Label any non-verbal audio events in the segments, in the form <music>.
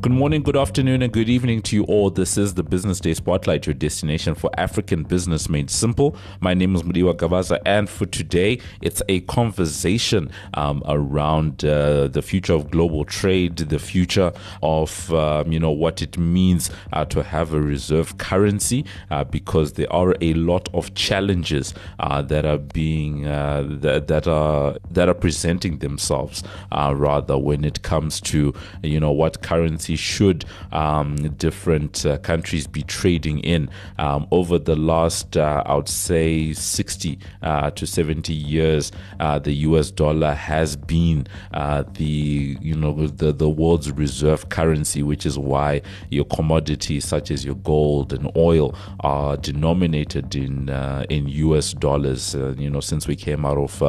Good morning, good afternoon, and good evening to you all. This is the Business Day Spotlight, your destination for African business made simple. My name is Mudiwa Gavaza, and for today, it's a conversation um, around uh, the future of global trade, the future of um, you know what it means uh, to have a reserve currency, uh, because there are a lot of challenges uh, that are being uh, that, that are that are presenting themselves uh, rather when it comes to you know what currency currency should um, different uh, countries be trading in. Um, over the last, uh, I would say, 60 uh, to 70 years, uh, the US dollar has been uh, the you know the, the world's reserve currency, which is why your commodities such as your gold and oil are denominated in in US dollars. you know, since we came out of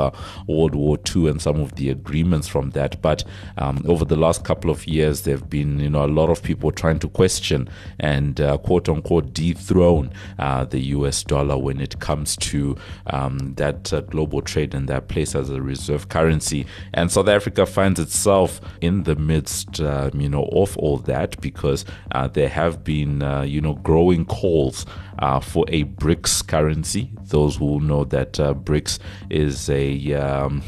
World War II and some of the agreements from that, but um, over the last couple of years, there have been you know a lot of people trying to question and uh, quote unquote dethrone uh, the US dollar when it comes to um, that uh, global trade and that place as a reserve currency. And South Africa finds itself in the midst, um, you know, of all that because uh, there have been, uh, you know, growing calls uh, for a BRICS currency. Those who know that BRICS is a um,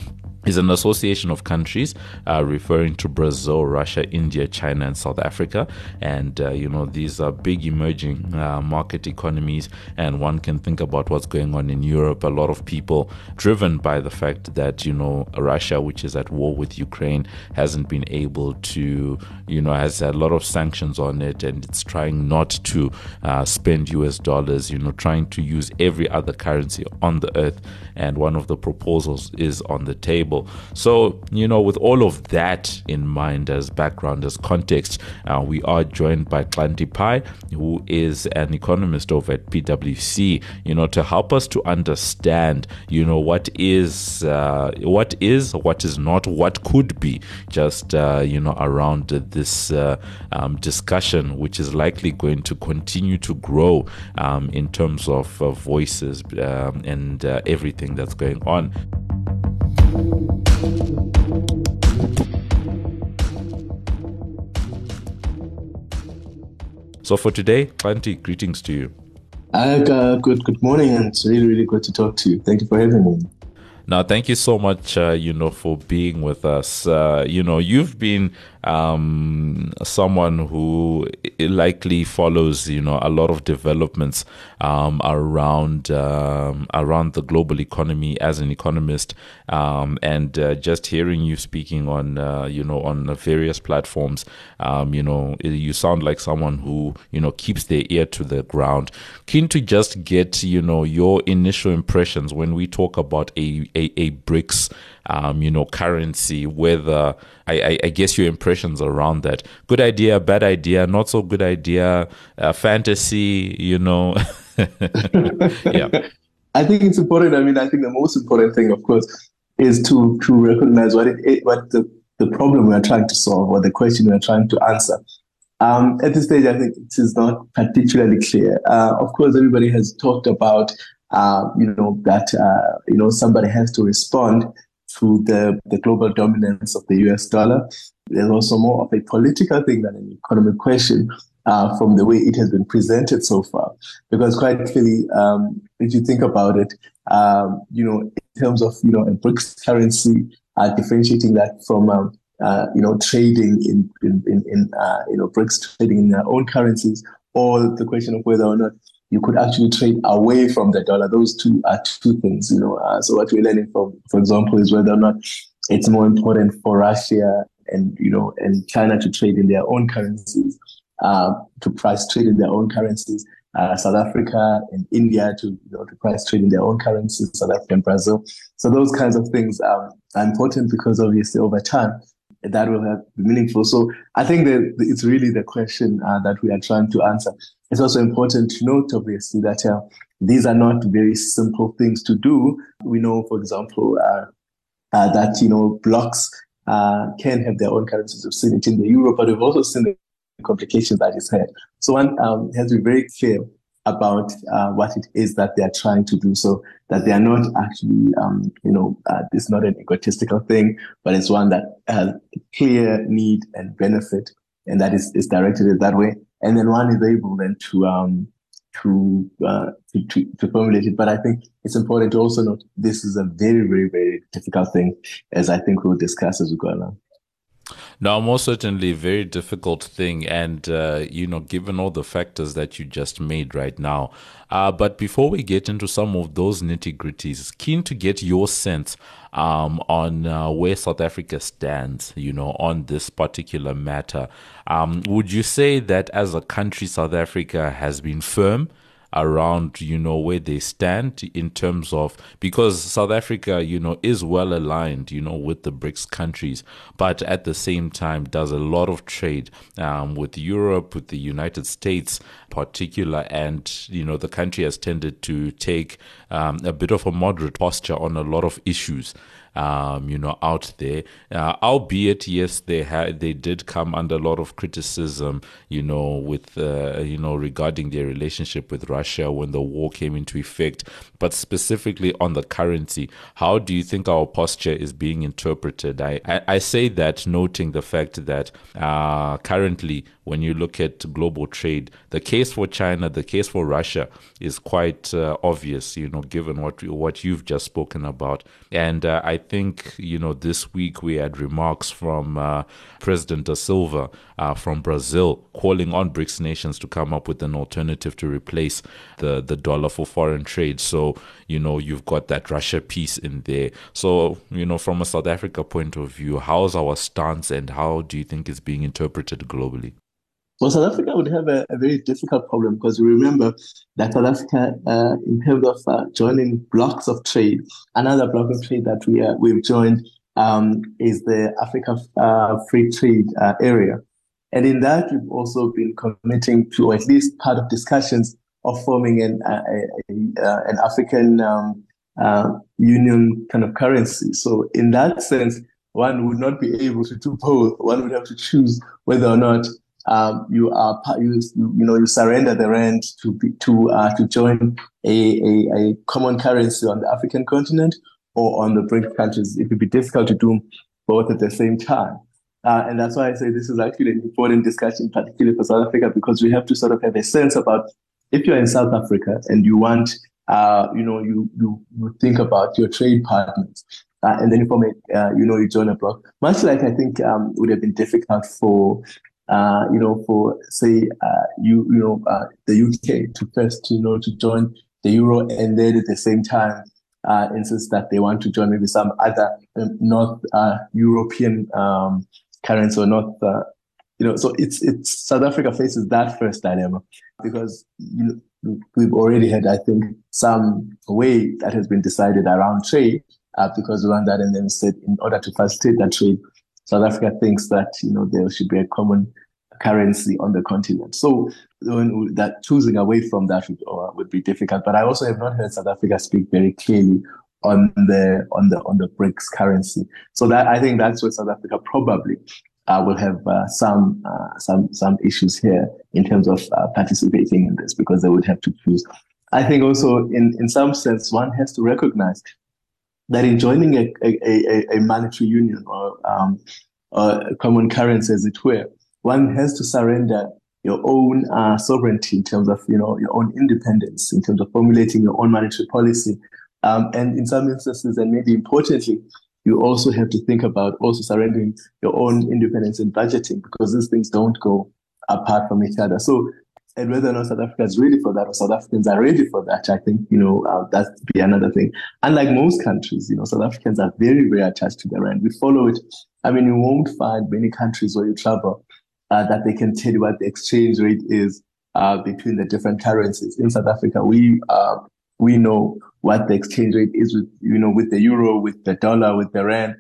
is an association of countries uh, referring to Brazil, Russia, India, China, and South Africa. And, uh, you know, these are big emerging uh, market economies. And one can think about what's going on in Europe. A lot of people driven by the fact that, you know, Russia, which is at war with Ukraine, hasn't been able to, you know, has a lot of sanctions on it and it's trying not to uh, spend US dollars, you know, trying to use every other currency on the earth. And one of the proposals is on the table So, you know, with all of that in mind as background, as context, uh, we are joined by Xhanti Payi, who is an economist over at PwC, you know, to help us to understand, you know, what is, uh, what is, what is not, what could be, just, uh, you know, around this uh, um, discussion, which is likely going to continue to grow um, in terms of voices um, and uh, everything that's going on. So for today, Xhanti greetings to you. Uh, good good morning, and it's really really good to talk to you. Thank you for having me. Now, thank you so much, uh, you know, for being with us. Uh, you know, you've been um, someone who likely follows, you know, a lot of developments um, around um, around the global economy as an economist, um, and uh, just hearing you speaking on, uh, you know, on various platforms, um, you know, you sound like someone who, you know, keeps their ear to the ground. Keen to just get, you know, your initial impressions when we talk about a a, a BRICS, um, you know, currency. Whether I, I, I, guess your impressions around that. Good idea, bad idea, not so good idea, uh, fantasy. You know, <laughs> yeah. <laughs> I think it's important. I mean, I think the most important thing, of course, is to to recognize what it, what the the problem we are trying to solve or the question we are trying to answer. Um, at this stage, I think it is not particularly clear. Uh, of course, everybody has talked about uh, you know, that, uh, you know, somebody has to respond to the, the global dominance of the US dollar. There's also more of a political thing than an economic question uh, from the way it has been presented so far. Because quite clearly, um, if you think about it, um, you know, in terms of, you know, a BRICS currency, uh, differentiating that from, um, uh, you know, trading in, in, in, in uh, you know, BRICS trading in their own currencies, or the question of whether or not you could actually trade away from the dollar. Those two are two things, you know. Uh, so what we're learning from, for example, is whether or not it's more important for Russia and you know and China to trade in their own currencies, uh, to price trade in their own currencies. Uh, South Africa and India to you know to price trade in their own currencies. South Africa and Brazil. So those kinds of things um, are important because obviously over time that will have be meaningful. So I think that it's really the question uh, that we are trying to answer. It's also important to note, obviously, that uh, these are not very simple things to do. We know, for example, uh, uh that you know blocks uh, can have their own currencies. We've in the euro, but we've also seen the complications that it's had. So one um, has to be very clear about uh, what it is that they are trying to do so that they are not actually, um, you know, uh, it's not an egotistical thing, but it's one that has clear need and benefit and that is, is directed it that way. And then one is able then to um, to, uh, to, to, to formulate it. But I think it's important to also note this is a very, very, very difficult thing, as I think we'll discuss as we go along. No, most certainly a very difficult thing. And, uh, you know, given all the factors that you just made right now. Uh, but before we get into some of those nitty gritties, keen to get your sense um, on uh, where South Africa stands, you know, on this particular matter. Um, would you say that as a country, South Africa has been firm? Around you know where they stand in terms of because South Africa you know is well aligned you know with the BRICS countries but at the same time does a lot of trade um, with Europe with the United States particular and you know the country has tended to take um, a bit of a moderate posture on a lot of issues um, you know, out there. Uh, albeit, yes, they had they did come under a lot of criticism, you know, with uh, you know regarding their relationship with Russia when the war came into effect. But specifically on the currency, how do you think our posture is being interpreted? I I, I say that noting the fact that uh, currently when you look at global trade. The case for China, the case for Russia is quite uh, obvious, you know, given what what you've just spoken about. And uh, I think, you know, this week we had remarks from uh, President Da Silva uh, from Brazil calling on BRICS nations to come up with an alternative to replace the, the dollar for foreign trade. So, you know, you've got that Russia piece in there. So, you know, from a South Africa point of view, how's our stance and how do you think it's being interpreted globally? Well, South Africa would have a, a very difficult problem because we remember that South Africa, uh, in terms of uh, joining blocks of trade, another block of trade that we uh, we've joined um, is the Africa uh, Free Trade uh, Area, and in that we've also been committing to, or at least part of discussions of forming an a, a, an African um, uh, Union kind of currency. So in that sense, one would not be able to do both. One would have to choose whether or not um, you are you, you know you surrender the rand to to uh, to join a, a, a, common currency on the African continent or on the BRIC countries. It would be difficult to do both at the same time. Uh, and that's why I say this is actually an important discussion, particularly for South Africa, because we have to sort of have a sense about if you're in South Africa and you want, uh, you know, you, you, you think about your trade partners, uh, and then you form a, uh, you know, you join a bloc. Much like I think um, would have been difficult for uh, you know, for say uh, you you know uh, the UK to first you know to join the euro and then at the same time uh, insist that they want to join maybe some other um, North uh, European um, currency or not. Uh, you know, so it's it's South Africa faces that first dilemma because you know, we've already had, I think, some way that has been decided around trade uh, because we want that and then said in order to facilitate that trade, South Africa thinks that you know there should be a common currency on the continent. So that choosing away from that would, uh, would be difficult. But I also have not heard South Africa speak very clearly on the on the on the BRICS currency. So that I think that's where South Africa probably uh, will have uh, some uh, some some issues here in terms of uh, participating in this because they would have to choose. I think also in in some sense one has to recognize that in joining a, a, a, a monetary union or um, a common currency, as it were, one has to surrender your own uh, sovereignty in terms of you know your own independence in terms of formulating your own monetary policy, um, and in some instances, and maybe importantly, you also have to think about also surrendering your own independence in budgeting because these things don't go apart from each other. So and whether or not South Africa is ready for that or South Africans are ready for that, I think, you know, uh, that's be another thing. Unlike most countries, you know, South Africans are very, very attached to the rand. We follow it. I mean, you won't find many countries where you travel uh, that they can tell you what the exchange rate is uh, between the different currencies. In South Africa, we uh, we know what the exchange rate is with, you know, with the euro, with the dollar, with the rand.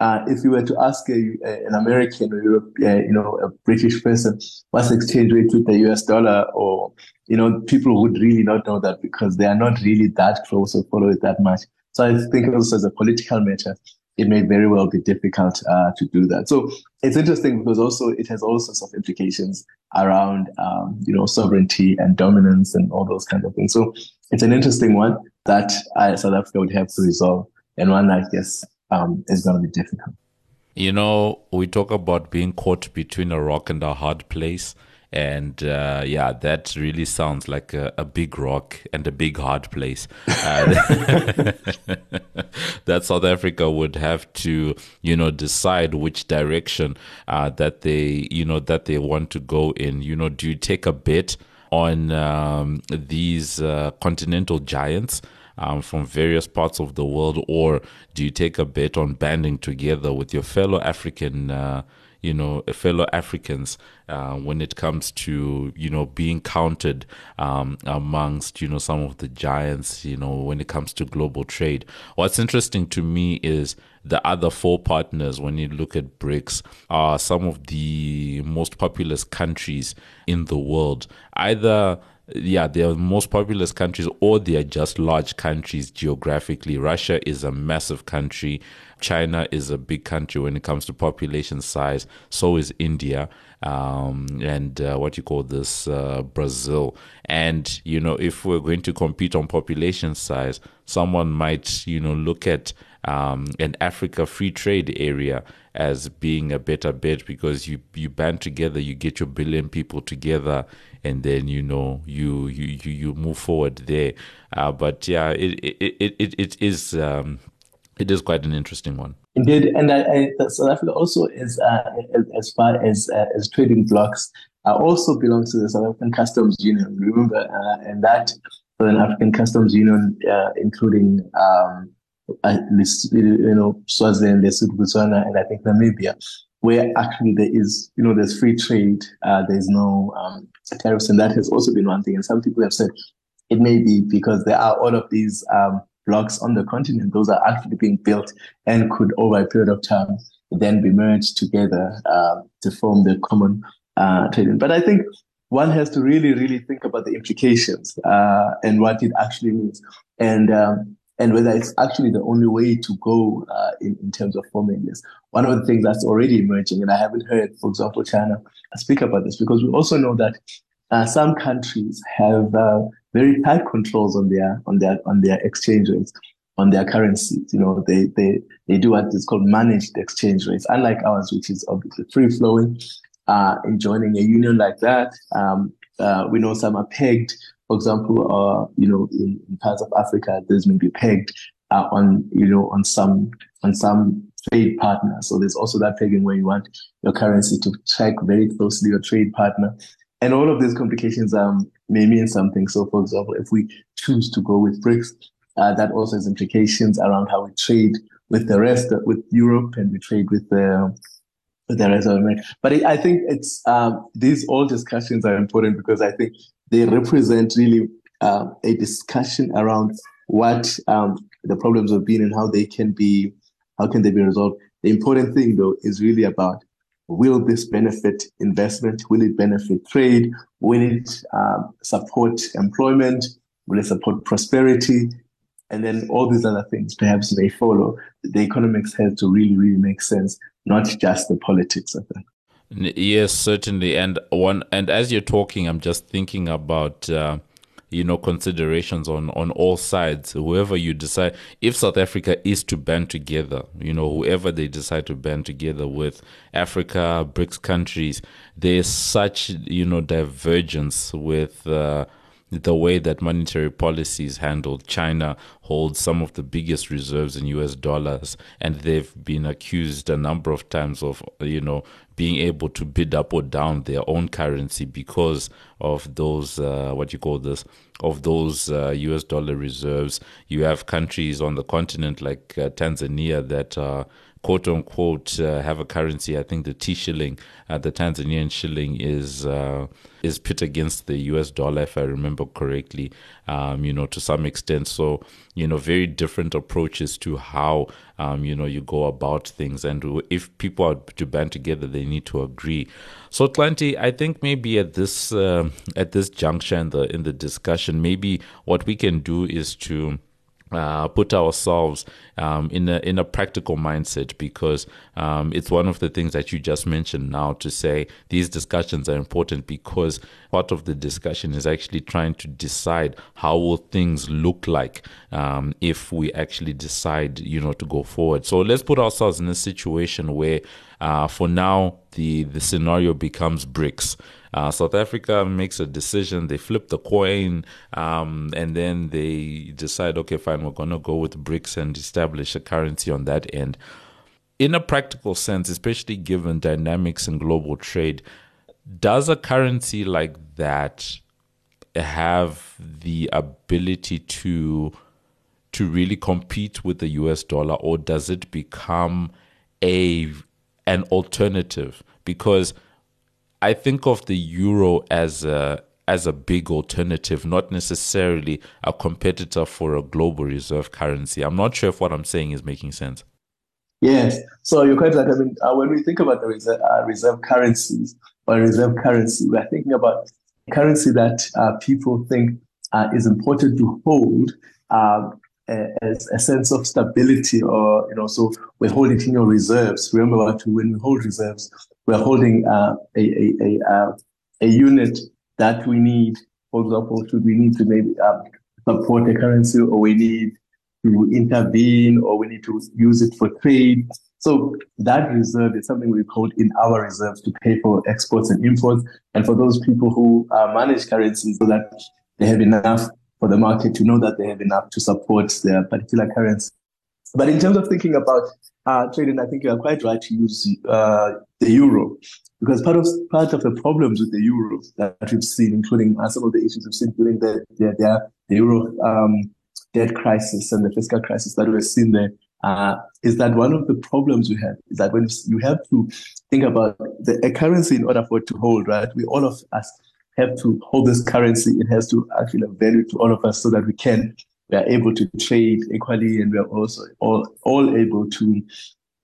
Uh, if you were to ask a, a, an American or Europe, uh, you know, a British person, what's the exchange rate with the US dollar, or you know, people would really not know that because they are not really that close or follow it that much. So I think also as a political matter, it may very well be difficult uh, to do that. So it's interesting because also it has all sorts of implications around, um, you know, sovereignty and dominance and all those kinds of things. So it's an interesting one that uh, South Africa would have to resolve, and one I guess um, is going to be difficult. You know, we talk about being caught between a rock and a hard place. And uh, yeah, that really sounds like a, a, big rock and a big hard place uh, <laughs> that South Africa would have to, you know, decide which direction uh, that they, you know, that they want to go in. You know, do you take a bet on um, these uh, continental giants? Um, from various parts of the world, or do you take a bet on banding together with your fellow African, uh, you know, fellow Africans uh, when it comes to you know being counted um, amongst you know some of the giants, you know, when it comes to global trade? What's interesting to me is the other four partners, when you look at BRICS, are some of the most populous countries in the world. Either yeah, they are most populous countries or they are just large countries geographically. Russia is a massive country. China is a big country when it comes to population size. So is India. Um, and uh, what you call this, uh, Brazil. And, you know, if we're going to compete on population size, someone might, you know, look at um, an Africa free trade area as being a better bet because you you band together, you get your billion people together, and then you know you you you, you move forward there. Uh, but yeah, it it it, it, is. Um, it is quite an interesting one. Indeed, and I, I, South Africa also is uh, as far as uh, as trading blocks uh, also belongs to the South African Customs Union. Remember, uh, and that Southern African Customs Union, uh, including um, you know, Swaziland, Lesotho, Botswana, and I think Namibia, where actually there is, you know, there's free trade, uh, there's no um, tariffs, and that has also been one thing. And some people have said it may be because there are all of these um, blocks on the continent; those are actually being built and could, over a period of time, then be merged together uh, to form the common uh, trading. But I think one has to really, really think about the implications uh, and what it actually means. And um, and whether it's actually the only way to go uh, in, in terms of forming this. One of the things that's already emerging, and I haven't heard, for example, China speak about this, because we also know that uh, some countries have uh, very tight controls on their on their on their exchange rates, on their currencies. You know, they they they do what is called managed exchange rates, unlike ours, which is obviously free flowing. Uh, in joining a union like that, um, uh, we know some are pegged for example, uh, you know, in, in, parts of Africa, there's maybe pegged uh, on, you know, on some on some trade partner. So there's also that pegging where you want your currency to track very closely your trade partner. And all of these complications um, may mean something. So, for example, if we choose to go with BRICS, uh, that also has implications around how we trade with the rest, of, with Europe, and we trade with the with the rest of America. But I think it's um, these all discussions are important because I think they represent really uh, a discussion around what um, the problems have been and how they can be how can they be resolved. The important thing though is really about will this benefit investment? Will it benefit trade? Will it um, support employment? Will it support prosperity? And then all these other things perhaps may follow. The economics has to really, really make sense, not just the politics of it. Yes, certainly. And one, and as you're talking, I'm just thinking about, uh, you know, considerations on on all sides. Whoever you decide, if South Africa is to band together, you know, whoever they decide to band together with, Africa, BRICS countries, there's such you know divergence with. Uh, the way that monetary policy is handled. China holds some of the biggest reserves in US dollars, and they've been accused a number of times of, you know, being able to bid up or down their own currency because of those, uh, what you call this, of those uh, US dollar reserves. You have countries on the continent like uh, Tanzania that are quote unquote uh, have a currency. I think the T shilling, uh, the Tanzanian shilling, is uh, is pit against the US dollar, if I remember correctly. Um, you know, to some extent. So you know, very different approaches to how um, you know you go about things. And if people are to band together, they need to agree. So, Xhanti, I think maybe at this uh, at this juncture in the in the discussion, maybe what we can do is to uh, put ourselves um, in a in a practical mindset because um, it's one of the things that you just mentioned now to say these discussions are important because part of the discussion is actually trying to decide how will things look like um, if we actually decide you know to go forward. So let's put ourselves in a situation where uh, for now the the scenario becomes BRICS. Uh, South Africa makes a decision, they flip the coin, um, and then they decide, okay, fine, we're going to go with BRICS and establish a currency on that end. In a practical sense, especially given dynamics in global trade, does a currency like that have the ability to to really compete with the US dollar or does it become a an alternative because I think of the euro as a as a big alternative, not necessarily a competitor for a global reserve currency. I'm not sure if what I'm saying is making sense. Yes, so you're quite right. I mean, uh, when we think about the reserve, uh, reserve currencies or reserve currency, we're thinking about currency that uh, people think uh, is important to hold um, as a sense of stability, or you know, so we hold it in your reserves. Remember, when we hold reserves, we're holding uh, a, a, a, uh, a, unit that we need. For example, should we need to maybe um, support a currency or we need to intervene or we need to use it for trade. So that reserve is something we hold in our reserves to pay for exports and imports. And for those people who uh, manage currencies so that they have enough for the market to know that they have enough to support their particular currency. But in terms of thinking about uh, trading, I think you are quite right to use uh, the euro because part of part of the problems with the euro that we've seen, including uh, some of the issues we've seen during the the, the, the euro um, debt crisis and the fiscal crisis that we've seen there, uh, is that one of the problems we have is that when you have to think about the a currency in order for it to hold, right? We all of us have to hold this currency. It has to actually have value to all of us so that we can we are able to trade equally and we are also all, all able to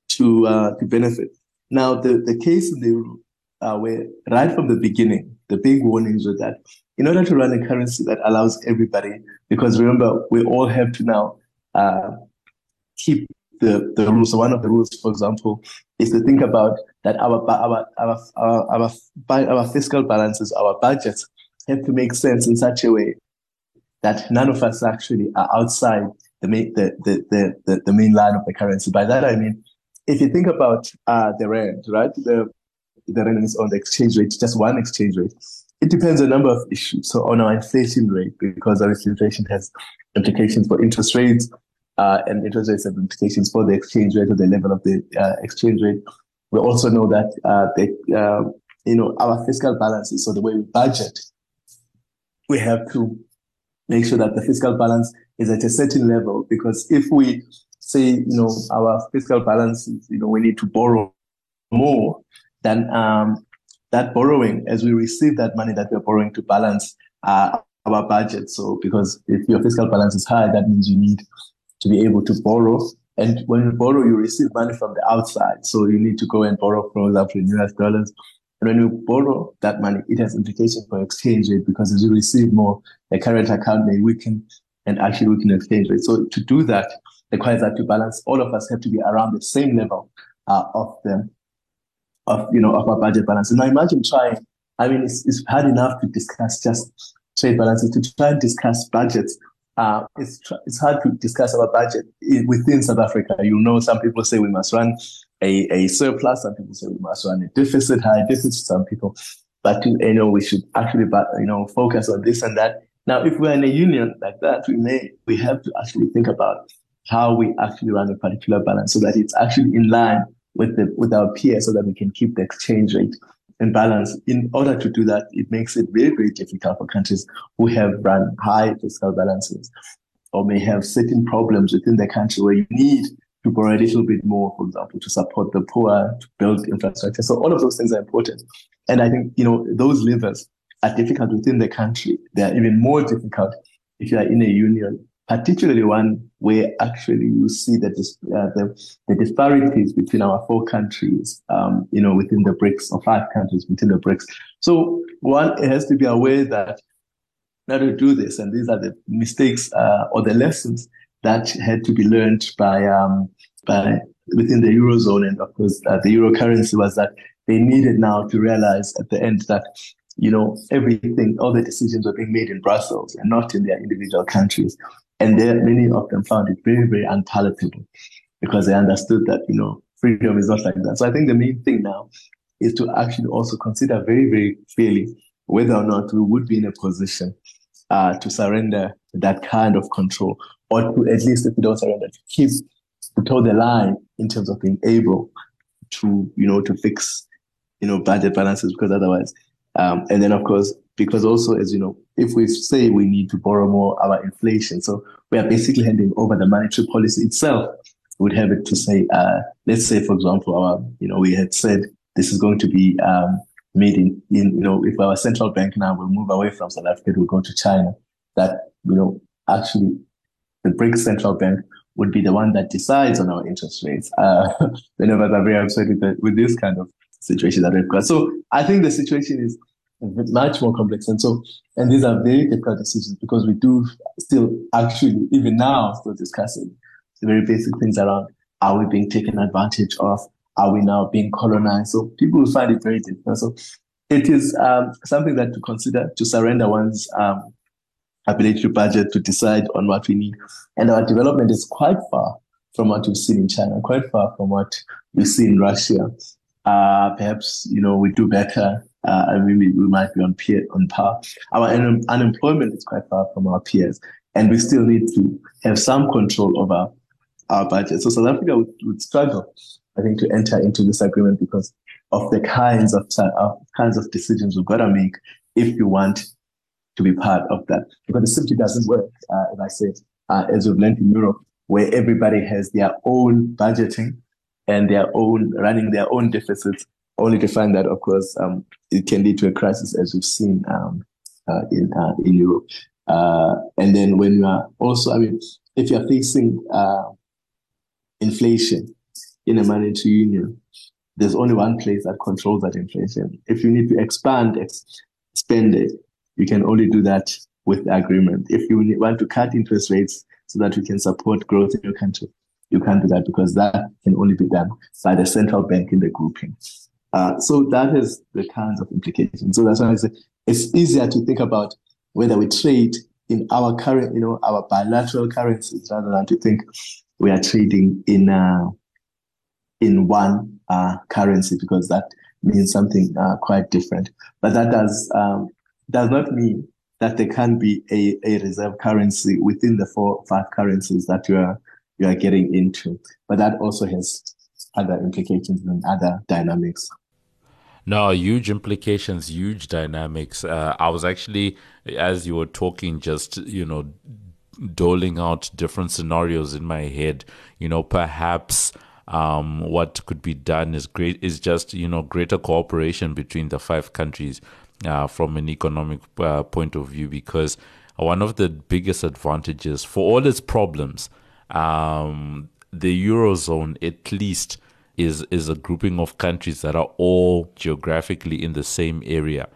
to uh, to benefit. Now, the, the case in the uh, where right from the beginning, the big warnings were that in order to run a currency that allows everybody, because remember, we all have to now uh, keep the, the rules. So one of the rules, for example, is to think about that our our our our, our, our fiscal balances, our budgets, have to make sense in such a way that none of us actually are outside the main, the, the, the, the, the main line of the currency. By that, I mean, if you think about uh, the rand, right, the, the rand is on the exchange rate, just one exchange rate. It depends on a number of issues. So on our inflation rate, because obviously inflation has implications for interest rates, uh, and interest rates have implications for the exchange rate or the level of the uh, exchange rate. We also know that uh, the, uh, you know our fiscal balances, so the way we budget, we have to make sure that the fiscal balance is at a certain level. Because if we say, you know, our fiscal balance, is, you know, we need to borrow more, then um, that borrowing, as we receive that money that we're borrowing to balance uh, our budget. So, because if your fiscal balance is high, that means you need to be able to borrow. And when you borrow, you receive money from the outside. So you need to go and borrow, for example, in US dollars and when you borrow that money, it has implications for exchange rate because as you receive more, the current account may weaken and actually weaken exchange rate. So to do that requires that to balance. All of us have to be around the same level uh, of the of you know of our budget balance. And now imagine trying. I mean, it's, it's hard enough to discuss just trade balances. To try and discuss budgets, uh, it's it's hard to discuss our budget within South Africa. You know, some people say we must run a, a surplus. Some people say we must run a deficit, high deficit. Some people, but you know, we should actually, you know, focus on this and that. Now, if we're in a union like that, we may we have to actually think about how we actually run a particular balance so that it's actually in line with the with our peers, so that we can keep the exchange rate in balance. In order to do that, it makes it very very difficult for countries who have run high fiscal balances or may have certain problems within the country where you need to borrow a little bit more, for example, to support the poor, to build infrastructure. So all of those things are important. And I think, you know, those levers are difficult within the country. They are even more difficult if you are in a union, particularly one where actually you see that uh, the, the disparities between our four countries, um, you know, within the BRICS or five countries within the BRICS. So one has to be aware that now to do this, and these are the mistakes uh, or the lessons that had to be learned by um, by within the eurozone, and of course uh, the euro currency was that they needed now to realize at the end that you know everything, all the decisions were being made in Brussels and not in their individual countries, and there many of them found it very very unpalatable because they understood that you know freedom is not like that. So I think the main thing now is to actually also consider very very clearly whether or not we would be in a position uh, to surrender that kind of control, or to at least if we don't surrender, to keep to toe the line in terms of being able to, you know, to fix, you know, budget balances because otherwise, um, and then of course, because also as you know, if we say we need to borrow more, our inflation, so we are basically handing over the monetary policy itself. Would have it to say, uh, let's say, for example, our, you know, we had said this is going to be um, made in, in, you know, if our central bank now will move away from South Africa, will go to China, that, you know, actually the BRICS central bank would be the one that decides on our interest rates. Uh, are very upset with, the, with this kind of situation that we've got. So I think the situation is much more complex. And so, and these are very difficult decisions because we do still actually, even now, still discussing the very basic things around are we being taken advantage of? Are we now being colonized? So people will find it very difficult. So it is um, something that to consider to surrender one's um, ability to budget to decide on what we need. And our development is quite far from what we've seen in China, quite far from what we see in Russia. Uh, perhaps, you know, we do better. Uh, I mean, we, we might be on peer, on par. Our un- unemployment is quite far from our peers, and we still need to have some control over our budget. So South Africa would, would struggle, I think, to enter into this agreement because of the kinds of uh, kinds of decisions we've got to make if you want to be part of that because it simply doesn't work. Uh, as I said, uh, as we've learned in Europe, where everybody has their own budgeting and their own running their own deficits, only to find that, of course, um, it can lead to a crisis, as we've seen um, uh, in uh, in Europe. Uh, and then when you are also, I mean, if you are facing uh, inflation in a monetary union, there's only one place that controls that inflation. If you need to expand ex- spend it, you can only do that with agreement. If you want to cut interest rates so that you can support growth in your country, you can't do that because that can only be done by the central bank in the grouping. Uh, so that is the kinds of implications. So that's why I say it's easier to think about whether we trade in our current, you know, our bilateral currencies rather than to think we are trading in uh, in one uh, currency because that means something uh, quite different. But that does um, does not mean that there can be a, a reserve currency within the four five currencies that you are you are getting into. But that also has other implications and other dynamics. No, huge implications, huge dynamics. Uh, I was actually, as you were talking, just you know, doling out different scenarios in my head. You know, perhaps um, what could be done is great is just you know greater cooperation between the five countries uh, from an economic uh, point of view because one of the biggest advantages for all its problems, um, the eurozone at least is is a grouping of countries that are all geographically in the same area.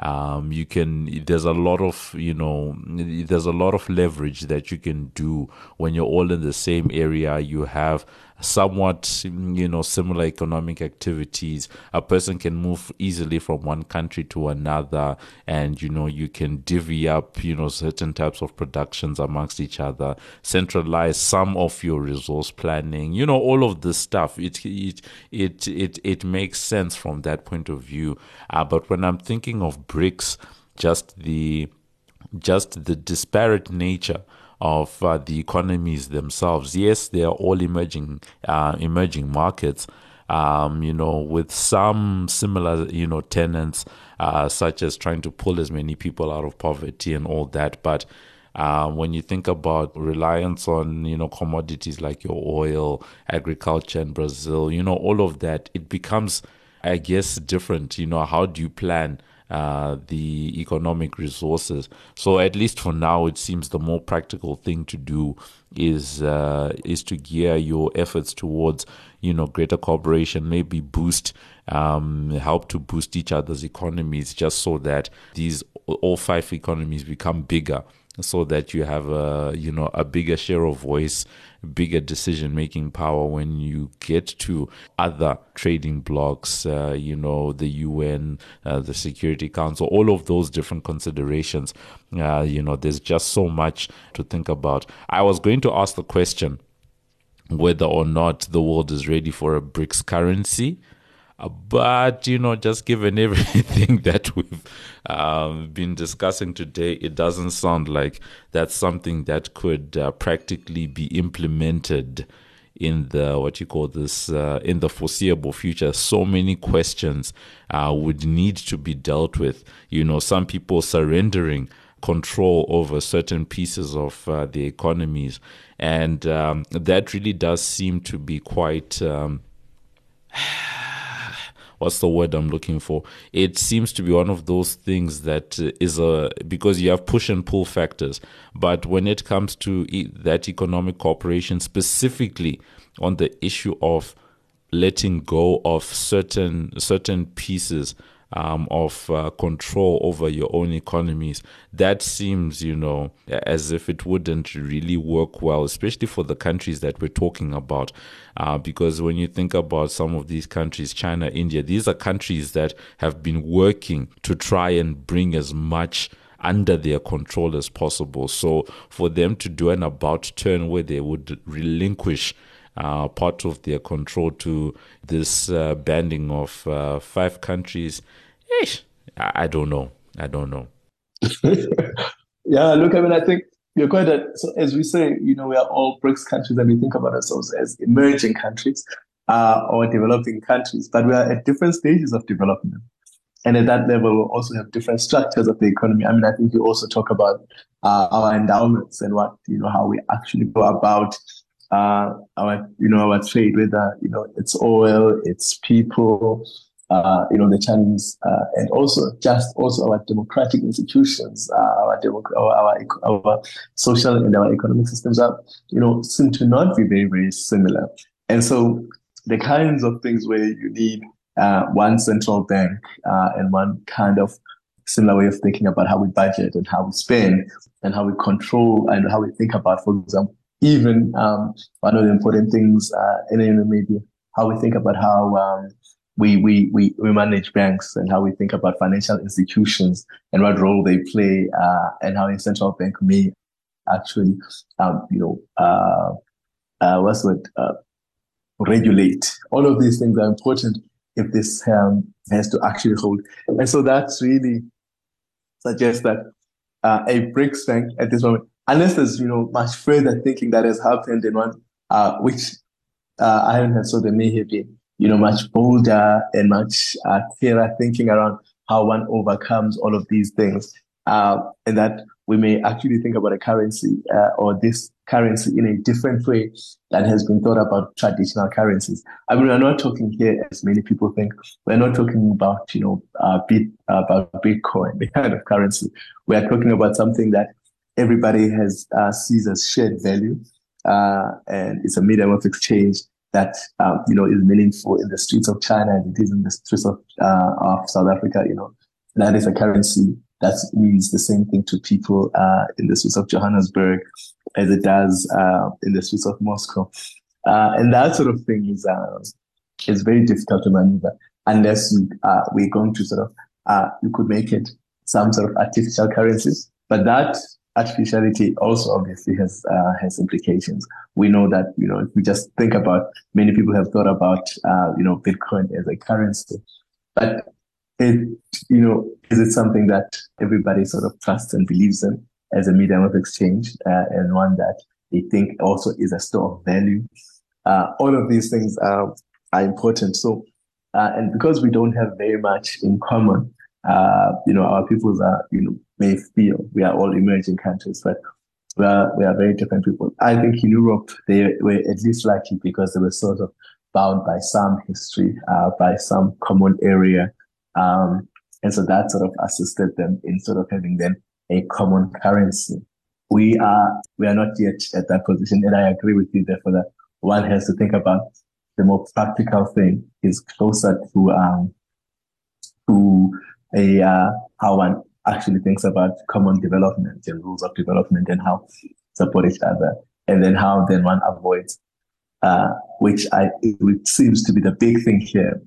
Um, you can there's a lot of you know there's a lot of leverage that you can do when you're all in the same area. You have somewhat you know similar economic activities. A person can move easily from one country to another and you know you can divvy up you know certain types of productions amongst each other centralize some of your resource planning you know all of this stuff. It it it it, it makes sense from that point of view. Uh, but when i'm thinking of BRICS just the just the disparate nature of uh, the economies themselves. Yes, they are all emerging uh, emerging markets. Um, you know, with some similar, you know, tenants, uh, such as trying to pull as many people out of poverty and all that. But uh, when you think about reliance on, you know, commodities like your oil, agriculture in Brazil, you know, all of that, it becomes, I guess, different. You know, how do you plan? Uh, the economic resources. So at least for now, it seems the more practical thing to do is uh, is to gear your efforts towards you know greater cooperation, maybe boost um, help to boost each other's economies, just so that these all five economies become bigger so that you have a you know a bigger share of voice bigger decision making power when you get to other trading blocks uh, you know the UN uh, the Security Council all of those different considerations. Uh, you know there's just so much to think about. I was going to ask the question whether or not the world is ready for a BRICS currency uh, but you know, just given <laughs> everything that we've um, been discussing today, it doesn't sound like that's something that could uh, practically be implemented in the what you call this uh, in the foreseeable future. So many questions uh, would need to be dealt with. You know, some people surrendering control over certain pieces of uh, the economies, and um, that really does seem to be quite. Um, what's the word I'm looking for? It seems to be one of those things that uh, is a because you have push and pull factors. But when it comes to that economic cooperation, specifically on the issue of letting go of certain certain pieces um, of uh, control over your own economies, that seems, you know, as if it wouldn't really work well, especially for the countries that we're talking about. Uh, because when you think about some of these countries, China, India, these are countries that have been working to try and bring as much under their control as possible. So for them to do an about turn where they would relinquish uh, part of their control to this uh, banding of uh, five countries I don't know. I don't know. <laughs> yeah, look, I mean, I think you're quite a, so as we say, you know, we are all BRICS countries and we think about ourselves as emerging countries uh, or developing countries, but we are at different stages of development. And at that level, we also have different structures of the economy. I mean, I think you also talk about uh, our endowments and what, you know, how we actually go about uh, our, you know, our trade, whether, you know, it's oil, it's people, uh, you know, the Chinese, uh, and also just also our democratic institutions, uh, our, democ- our, our, our social and our economic systems are, you know, seem to not be very, very similar. And so the kinds of things where you need uh, one central bank uh, and one kind of similar way of thinking about how we budget and how we spend and how we control and how we think about, for example, even um, one of the important things, uh, and maybe how we think about how um, we, we, we, we manage banks and how we think about financial institutions and what role they play uh, and how a central bank may actually, um, you know, uh, uh, what's the uh, regulate. All of these things are important if this um, has to actually hold. And so that's really suggests that uh, a BRICS bank at this moment, unless there's, you know, much further thinking that has happened in one, uh, which I haven't had, so there may have been you know, much bolder and much uh, clearer thinking around how one overcomes all of these things. Uh, and that we may actually think about a currency uh, or this currency in a different way that has been thought about traditional currencies. I mean, we're not talking here, as many people think, we're not talking about, you know, uh, bit, about Bitcoin, <laughs> the kind of currency. We are talking about something that everybody has uh, sees as shared value, uh, and it's a medium of exchange that um, you know is meaningful in the streets of China and it is in the streets of, uh, of South Africa. You know, that is a currency that means the same thing to people uh, in the streets of Johannesburg as it does uh, in the streets of Moscow, uh, and that sort of thing is uh, is very difficult to maneuver unless you, uh, we're going to sort of you could make it some sort of artificial currencies, but that artificiality also obviously has uh, has implications. We know that you know if we just think about many people have thought about uh, you know Bitcoin as a currency, but it you know is it something that everybody sort of trusts and believes in as a medium of exchange uh, and one that they think also is a store of value. Uh, all of these things are are important. So uh, and because we don't have very much in common, uh, you know our peoples are you know may feel. We are all emerging countries, but we are, we are very different people. I think in Europe, they were at least lucky because they were sort of bound by some history, uh, by some common area. Um, and so that sort of assisted them in sort of having then a common currency. We are, we are not yet at that position. And I agree with you therefore that one has to think about the more practical thing is closer to, um, to a, uh, how one actually thinks about common development and rules of development and how support each other, and then how then one avoids, uh, which I which seems to be the big thing here,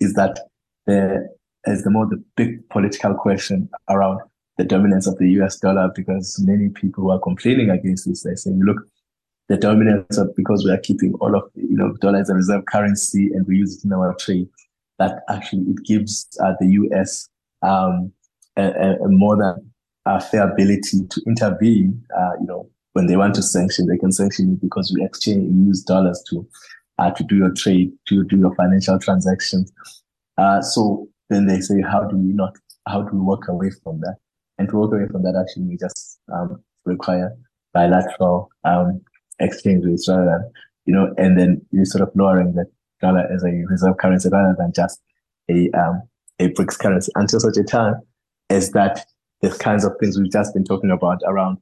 is that there is the more the big political question around the dominance of the U.S. dollar because many people are complaining against this, they're saying, look, the dominance of because we are keeping all of you know dollar as a reserve currency and we use it in our trade, that actually it gives uh, the U.S. Um, a, a, more than a fair ability to intervene. Uh, you know, when they want to sanction, they can sanction you because we exchange use dollars to uh, to do your trade, to do your financial transactions. Uh, so then they say, how do we not? How do we walk away from that? And to walk away from that, actually, we just um, require bilateral um, exchange rates rather than, you know, and then you're sort of lowering the dollar as a reserve currency rather than just a um, a BRICS currency until such a time as that the kinds of things we've just been talking about around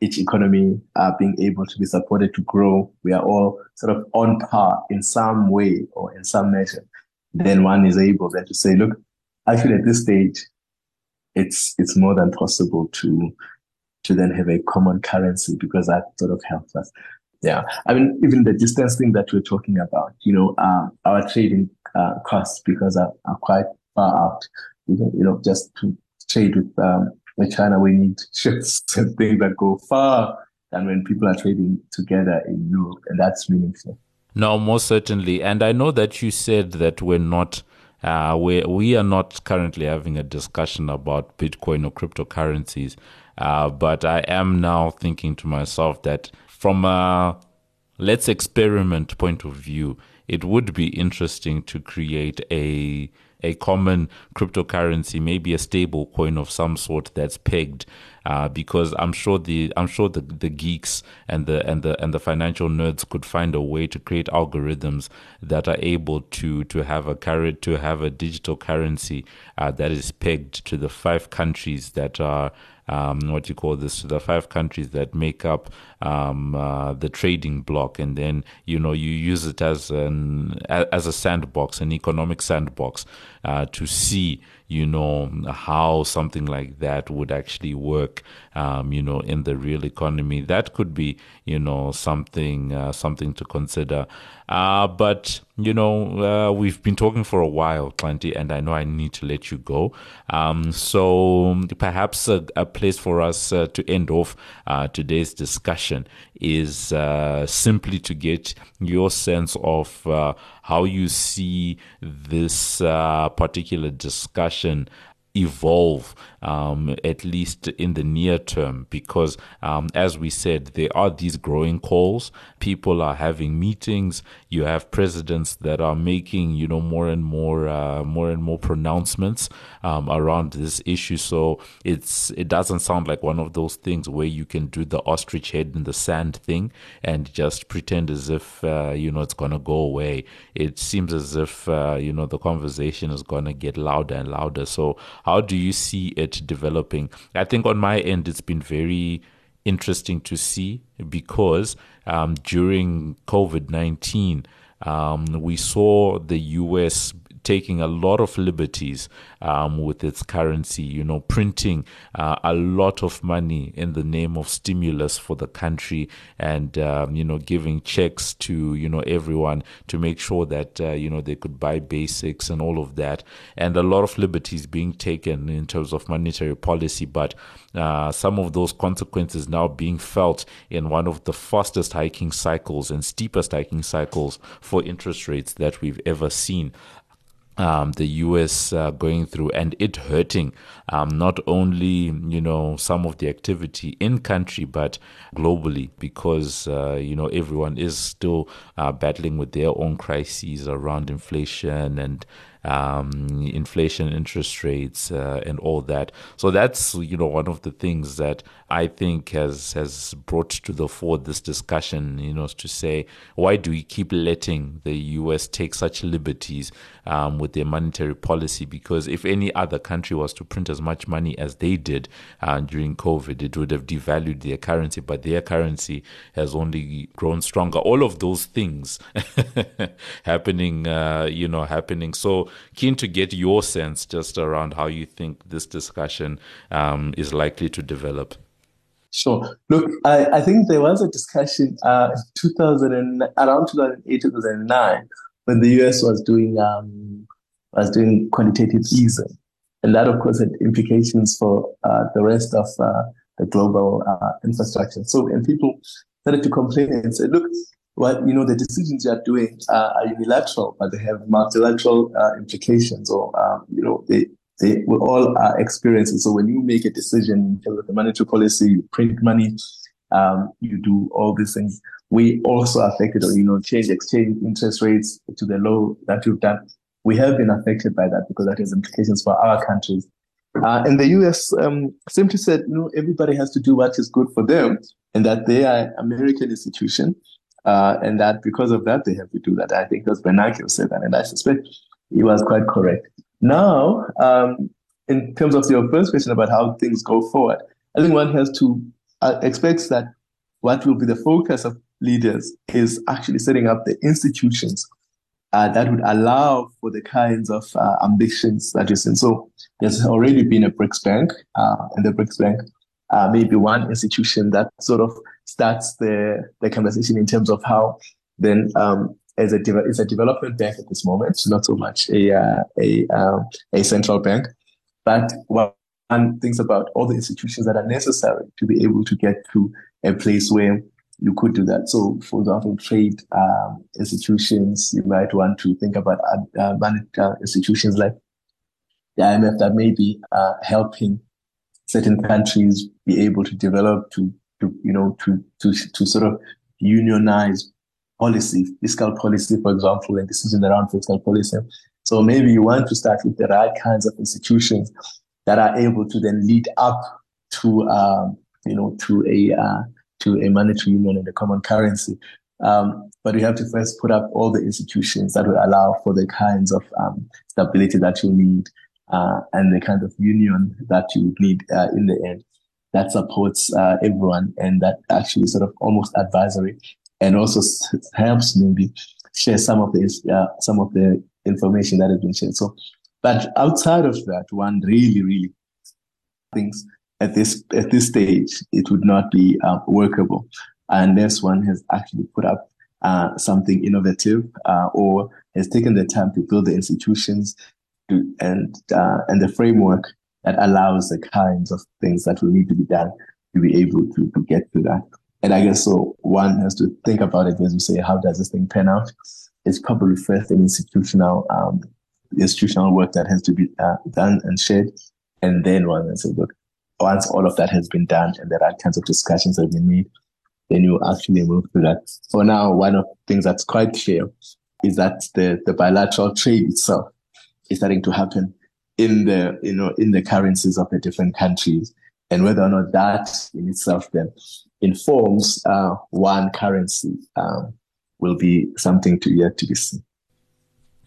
each economy uh, being able to be supported to grow. We are all sort of on par in some way or in some measure. Then one is able then to say, look, actually at this stage, it's it's more than possible to to then have a common currency because that sort of helps us. Yeah, I mean, even the distance thing that we're talking about, you know, uh, our trading uh, costs because are, are quite far out. You know, you know just to trade with um, with China, we need ships and things that go far than when people are trading together in Europe, and that's meaningful. No, most certainly. And I know that you said that we're not uh, we we are not currently having a discussion about Bitcoin or cryptocurrencies, uh, but I am now thinking to myself that from a let's experiment point of view, it would be interesting to create a a common cryptocurrency, maybe a stable coin of some sort that's pegged uh, because I'm sure the I'm sure the, the geeks and the and the and the financial nerds could find a way to create algorithms that are able to to have a current to have a digital currency uh, that is pegged to the five countries that are um, what you call this, to the five countries that make up um, uh, the trading block, and then you know you use it as an as a sandbox, an economic sandbox, uh, to see you know how something like that would actually work um, you know in the real economy. That could be you know something uh, something to consider. Uh, but you know uh, we've been talking for a while plenty and I know I need to let you go. Um, so perhaps a, a, place for us uh, to end off today's discussion is uh, simply to get your sense of how you see this uh, particular discussion evolve um, at least in the near term, because um, as we said, there are these growing calls. People are having meetings. You have presidents that are making, you know, more and more, uh, more and more pronouncements um, around this issue. So it's it doesn't sound like one of those things where you can do the ostrich head in the sand thing and just pretend as if uh, you know it's gonna go away. It seems as if uh, you know the conversation is gonna get louder and louder. So how do you see it? Developing. I think on my end, it's been very interesting to see because um, during COVID 19, um, we saw the US taking a lot of liberties um, with its currency, you know, printing uh, a lot of money in the name of stimulus for the country and, um, you know, giving checks to, you know, everyone to make sure that, uh, you know, they could buy basics and all of that. And a lot of liberties being taken in terms of monetary policy. But uh, some of those consequences now being felt in one of the fastest hiking cycles and steepest hiking cycles for interest rates that we've ever seen um, the US uh, going through and it hurting um, not only you know some of the activity in country but globally because uh, you know everyone is still uh, battling with their own crises around inflation and um, inflation, interest rates, uh, and all that. So that's you know one of the things that I think has has brought to the fore this discussion. You know, to say why do we keep letting the U.S. take such liberties um, with their monetary policy? Because if any other country was to print as much money as they did uh, during COVID, it would have devalued their currency. But their currency has only grown stronger. All of those things <laughs> happening, uh, you know, happening. So keen to get your sense just around how you think this discussion um, is likely to develop. Sure. Look, I, I think there was a discussion uh, 2000 and, around 2008, 2009, when the US was doing um, was doing quantitative easing, and that of course had implications for uh, the rest of uh, the global uh, infrastructure. So, and people started to complain and say, "Look, what you know, the decisions you are doing uh, are unilateral, but they have multilateral uh, implications, or um, you know, they they we all are experiencing. So when you make a decision in terms of the monetary policy, you print money, um, you do all these things. We also affected, or you know, change exchange interest rates to the low that you've done. We have been affected by that because that has implications for our countries. Uh, and the US um, simply said, you know, everybody has to do what is good for them, and that they are American institution, uh, and that because of that they have to do that. I think was Bernanke said that, and I suspect he was quite correct. Now, um, in terms of your first question about how things go forward, I think one has to uh, expect that what will be the focus of leaders is actually setting up the institutions uh, that would allow for the kinds of uh, ambitions that you're seeing. So there's already been a BRICS Bank, uh, and the BRICS Bank uh, may be one institution that sort of starts the, the conversation in terms of how then um, as a de- is a development bank at this moment, not so much a uh, a uh, a central bank. But one thinks about all the institutions that are necessary to be able to get to a place where you could do that. So, for example, trade um, institutions, you might want to think about uh, uh, institutions like the IMF that may be uh, helping certain countries be able to develop to, to you know to to to sort of unionize policy, fiscal policy, for example, and decisions around fiscal policy. So maybe you want to start with the right kinds of institutions that are able to then lead up to, um, you know, to a uh, to a monetary union and a common currency. Um, but you have to first put up all the institutions that will allow for the kinds of um, stability that you need uh, and the kind of union that you would need uh, in the end that supports uh, everyone and that actually sort of almost advisory and also helps maybe share some of this, uh, some of the information that has been shared. So, but outside of that, one really, really thinks at this at this stage it would not be uh, workable unless one has actually put up uh, something innovative uh, or has taken the time to build the institutions to, and uh, and the framework that allows the kinds of things that will need to be done to be able to, to get to that. And I guess so one has to think about it as we say, how does this thing pan out? It's probably first an institutional um, institutional work that has to be uh, done and shared. And then one has to look, once all of that has been done and there are kinds of discussions that we need, then you actually move to that. For now, one of the things that's quite clear is that the, the bilateral trade itself is starting to happen in the, you know, in the currencies of the different countries and whether or not that in itself then informs uh, one currency um, will be something to yet to be seen.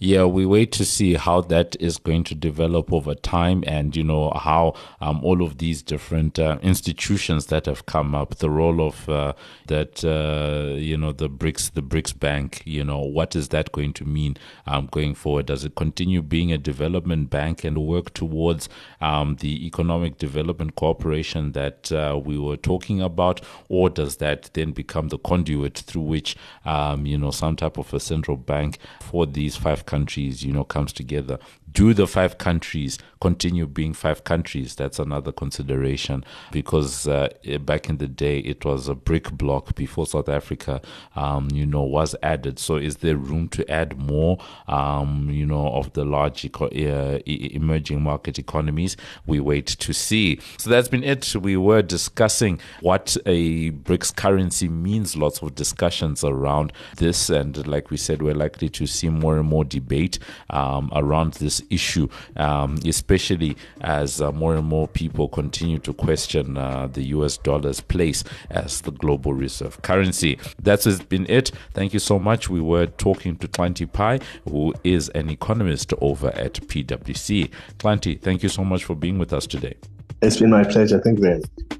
Yeah, we wait to see how that is going to develop over time, and you know how um, all of these different uh, institutions that have come up, the role of uh, that uh, you know the BRICS, the BRICS Bank, you know what is that going to mean um, going forward? Does it continue being a development bank and work towards um, the economic development cooperation that uh, we were talking about, or does that then become the conduit through which um, you know some type of a central bank for these five countries, you know, comes together. Do the five countries continue being five countries? That's another consideration because uh, back in the day it was a BRIC block before South Africa, um, you know, was added. So is there room to add more, um, you know, of the large eco- uh, emerging market economies? We wait to see. So that's been it. We were discussing what a BRICS currency means. Lots of discussions around this, and like we said, we're likely to see more and more debate um, around this issue, um, especially as uh, more and more people continue to question uh, the US dollar's place as the global reserve currency. That's been it. Thank you so much. We were talking to Xhanti Payi, who is an economist over at PwC. Xhanti, thank you so much for being with us today. It's been my pleasure. Thank you very much.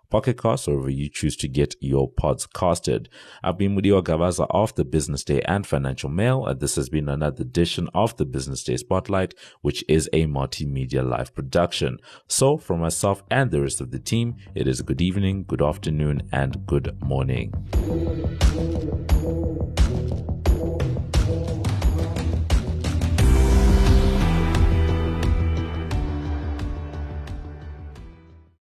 Pocket Casts, or wherever you choose to get your pods casted. I've been Mudiwa Gavaza of the Business Day and Financial Mail. And this has been another edition of the Business Day Spotlight, which is a multimedia live production. So from myself and the rest of the team, it is good evening, good afternoon, and good morning.